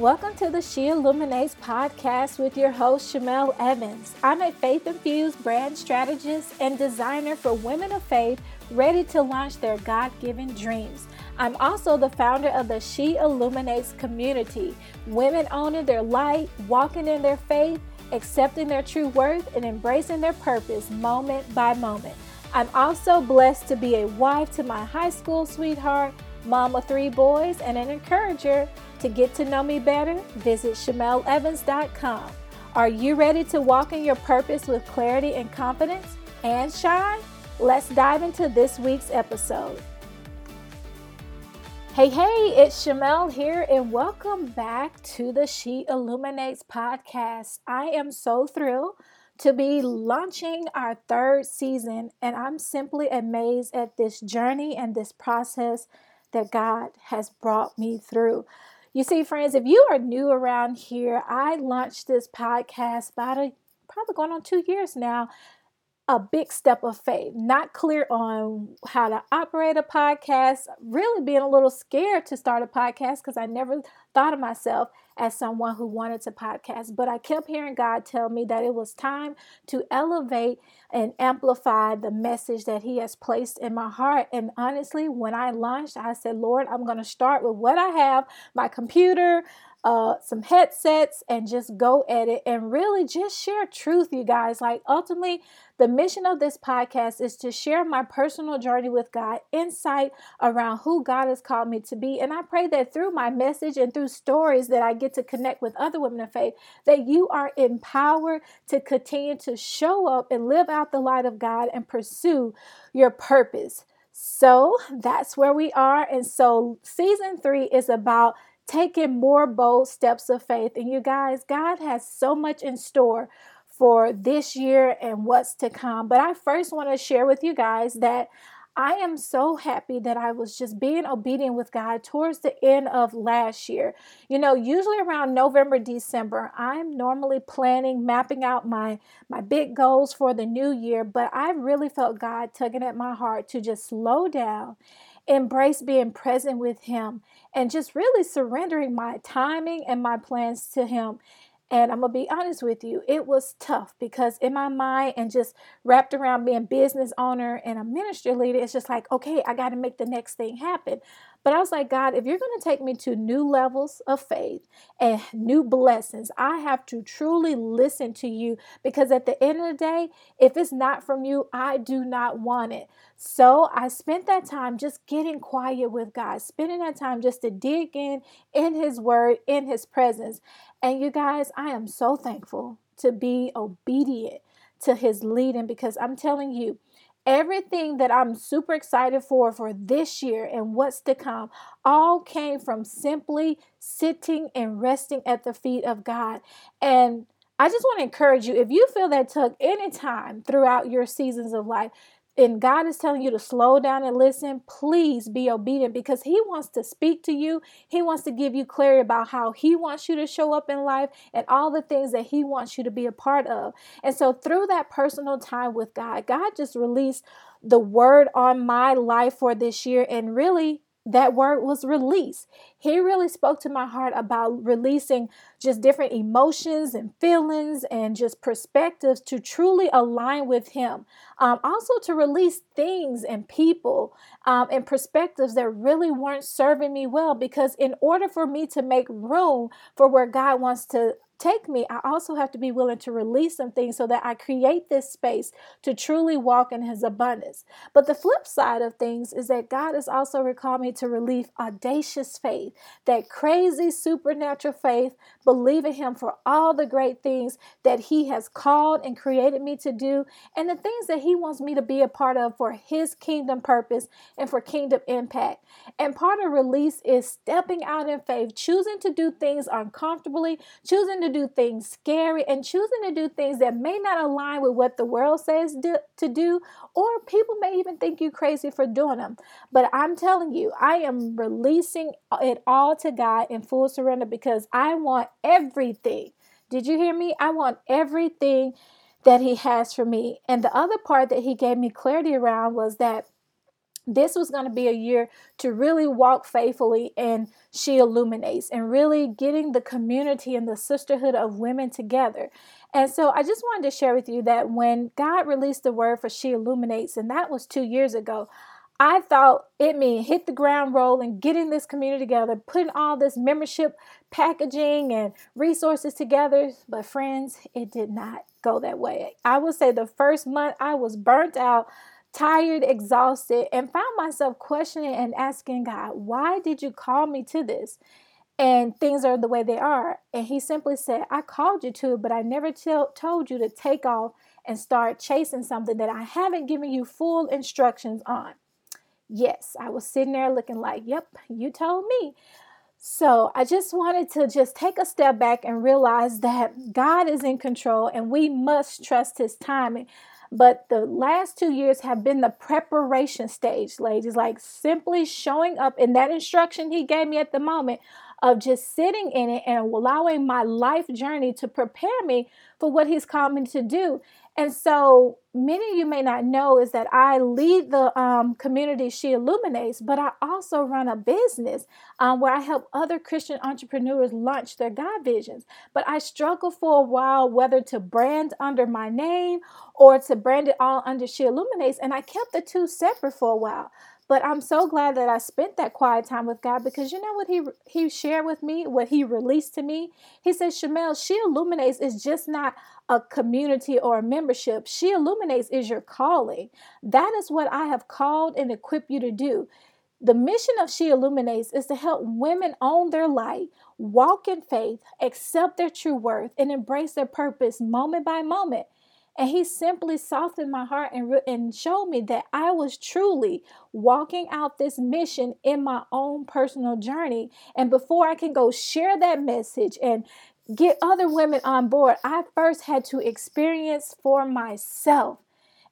Welcome to the She Illuminates podcast with your host, Shamel Evans. I'm a faith infused brand strategist and designer for women of faith ready to launch their God given dreams. I'm also the founder of the She Illuminates community, women owning their light, walking in their faith, accepting their true worth, and embracing their purpose moment by moment. I'm also blessed to be a wife to my high school sweetheart, mom of three boys, and an encourager. To get to know me better, visit ShamelEvans.com. Are you ready to walk in your purpose with clarity and confidence and shine? Let's dive into this week's episode. Hey, hey, it's Shamel here, and welcome back to the She Illuminates podcast. I am so thrilled to be launching our third season, and I'm simply amazed at this journey and this process that God has brought me through. You see, friends, if you are new around here, I launched this podcast about a probably going on two years now. A big step of faith, not clear on how to operate a podcast, really being a little scared to start a podcast because I never thought of myself as someone who wanted to podcast. But I kept hearing God tell me that it was time to elevate and amplify the message that He has placed in my heart. And honestly, when I launched, I said, Lord, I'm going to start with what I have my computer, uh, some headsets and just go at it and really just share truth, you guys. Like, ultimately, the mission of this podcast is to share my personal journey with God, insight around who God has called me to be. And I pray that through my message and through stories that I get to connect with other women of faith, that you are empowered to continue to show up and live out the light of God and pursue your purpose. So that's where we are. And so season three is about taking more bold steps of faith. And you guys, God has so much in store for this year and what's to come. But I first want to share with you guys that I am so happy that I was just being obedient with God towards the end of last year. You know, usually around November, December, I'm normally planning, mapping out my my big goals for the new year, but I really felt God tugging at my heart to just slow down embrace being present with Him and just really surrendering my timing and my plans to Him. And I'm to be honest with you, it was tough because in my mind and just wrapped around being business owner and a ministry leader, it's just like, okay, I got to make the next thing happen. But I was like, God, if you're going to take me to new levels of faith and new blessings, I have to truly listen to you because at the end of the day, if it's not from you, I do not want it. So I spent that time just getting quiet with God, spending that time just to dig in in His Word, in His presence. And you guys, I am so thankful to be obedient to His leading because I'm telling you, everything that I'm super excited for for this year and what's to come all came from simply sitting and resting at the feet of God. And I just want to encourage you if you feel that tug anytime throughout your seasons of life, and God is telling you to slow down and listen, please be obedient because He wants to speak to you. He wants to give you clarity about how He wants you to show up in life and all the things that He wants you to be a part of. And so, through that personal time with God, God just released the word on my life for this year and really that word was release. He really spoke to my heart about releasing just different emotions and feelings and just perspectives to truly align with Him. Um, also, to release things and people um, and perspectives that really weren't serving me well. Because in order for me to make room for where God wants to take me, I also have to be willing to release some things so that I create this space to truly walk in His abundance. But the flip side of things is that God has also recalled me to release audacious faith, that crazy supernatural faith, believing Him for all the great things that He has called and created me to do, and the things that He wants me to be a part of for His kingdom purpose and for kingdom impact. And part of release is stepping out in faith, choosing to do things uncomfortably, choosing to do things scary and choosing to do things that may not align with what the world says do, to do, or people may even think you crazy for doing them. But I'm telling you, I am releasing it all to God in full surrender because I want everything. Did you hear me? I want everything that He has for me. And the other part that He gave me clarity around was that this was going to be a year to really walk faithfully and she illuminates and really getting the community and the sisterhood of women together and so i just wanted to share with you that when god released the word for she illuminates and that was two years ago I thought it meant hit the ground rolling, getting this community together, putting all this membership packaging and resources together. But, friends, it did not go that way. I would say the first month I was burnt out, tired, exhausted, and found myself questioning and asking God, why did you call me to this? And things are the way they are. And He simply said, I called you to it, but I never tell, told you to take off and start chasing something that I haven't given you full instructions on. Yes, I was sitting there looking like, yep, you told me. So I just wanted to just take a step back and realize that God is in control and we must trust his timing. But the last two years have been the preparation stage, ladies, like simply showing up in that instruction he gave me at the moment of just sitting in it and allowing my life journey to prepare me for what he's called me to do. And so many of you may not know is that I lead the um, community She Illuminates, but I also run a business um, where I help other Christian entrepreneurs launch their God visions. But I struggled for a while whether to brand under my name or to brand it all under She Illuminates, and I kept the two separate for a while. But I'm so glad that I spent that quiet time with God because you know what he he shared with me, what he released to me. He says, "Shamel, she illuminates is just not a community or a membership. She illuminates is your calling. That is what I have called and equipped you to do." The mission of She Illuminates is to help women own their light, walk in faith, accept their true worth, and embrace their purpose moment by moment. And he simply softened my heart and, and showed me that I was truly walking out this mission in my own personal journey. And before I can go share that message and get other women on board, I first had to experience for myself.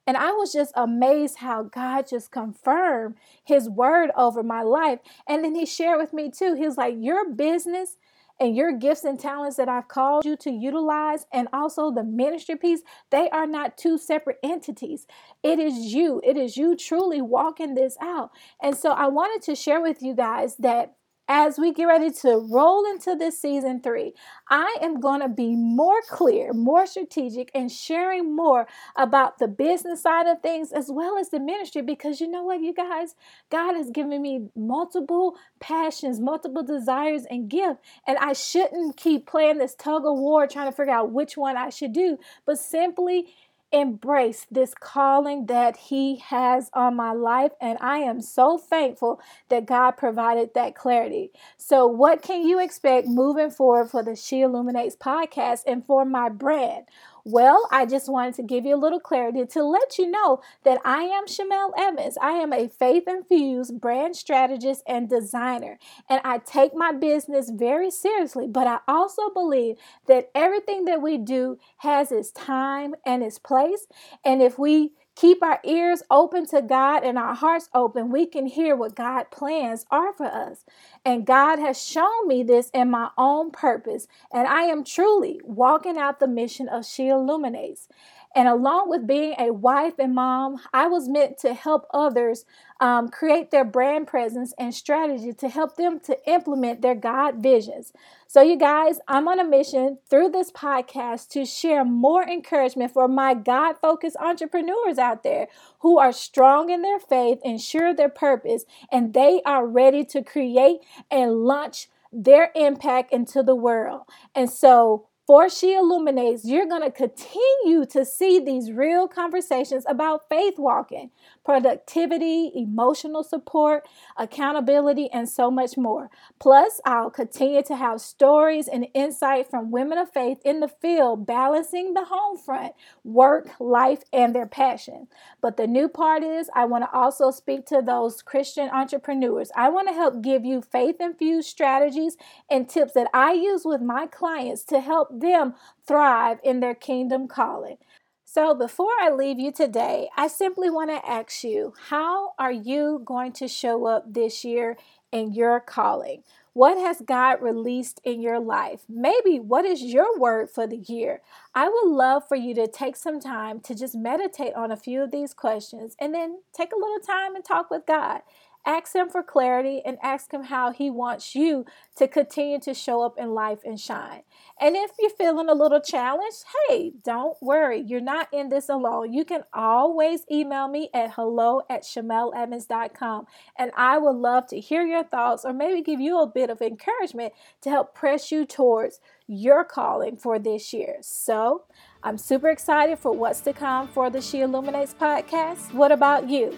And I was just amazed how God just confirmed his word over my life. And then he shared with me too. He was like, Your business and your gifts and talents that I've called you to utilize, and also the ministry piece, they are not two separate entities. It is you. It is you truly walking this out. And so I wanted to share with you guys that as we get ready to roll into this season three, I am going to be more clear, more strategic, and sharing more about the business side of things as well as the ministry. Because you know what, you guys, God has given me multiple passions, multiple desires, and gifts. And I shouldn't keep playing this tug of war trying to figure out which one I should do, but simply embrace this calling that He has on my life. And I am so thankful that God provided that clarity. So, what can you expect moving forward for the She Illuminates podcast and for my brand? Well, I just wanted to give you a little clarity to let you know that I am Shamel Evans. I am a faith infused brand strategist and designer, and I take my business very seriously. But I also believe that everything that we do has its time and its place. And if we keep our ears open to God and our hearts open, we can hear what God plans are for us. And God has shown me this in my own purpose. And I am truly walking out the mission of She Illuminates. And along with being a wife and mom, I was meant to help others um, create their brand presence and strategy to help them to implement their God visions. So, you guys, I'm on a mission through this podcast to share more encouragement for my God focused entrepreneurs out there who are strong in their faith and sure their purpose, and they are ready to create and launch their impact into the world. And so, for she illuminates, you're going to continue to see these real conversations about faith walking, productivity, emotional support, accountability, and so much more. Plus, I'll continue to have stories and insight from women of faith in the field, balancing the home front, work, life, and their passion. But the new part is, I want to also speak to those Christian entrepreneurs. I want to help give you faith infused strategies and tips that I use with my clients to help them thrive in their kingdom calling. So, before I leave you today, I simply want to ask you how are you going to show up this year in your calling? What has God released in your life? Maybe what is your word for the year? I would love for you to take some time to just meditate on a few of these questions and then take a little time and talk with God. Ask Him for clarity and ask Him how He wants you to continue to show up in life and shine. And if you're feeling a little challenged, hey, don't worry. You're not in this alone. You can always email me at hello at shamelevans.com. And I would love to hear your thoughts or maybe give you a bit of encouragement to help press you towards your calling for this year. So I'm super excited for what's to come for the She Illuminates podcast. What about you?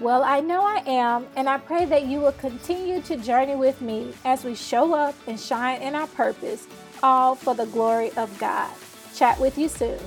Well, I know I am, and I pray that you will continue to journey with me as we show up and shine in our purpose, all for the glory of God. Chat with you soon.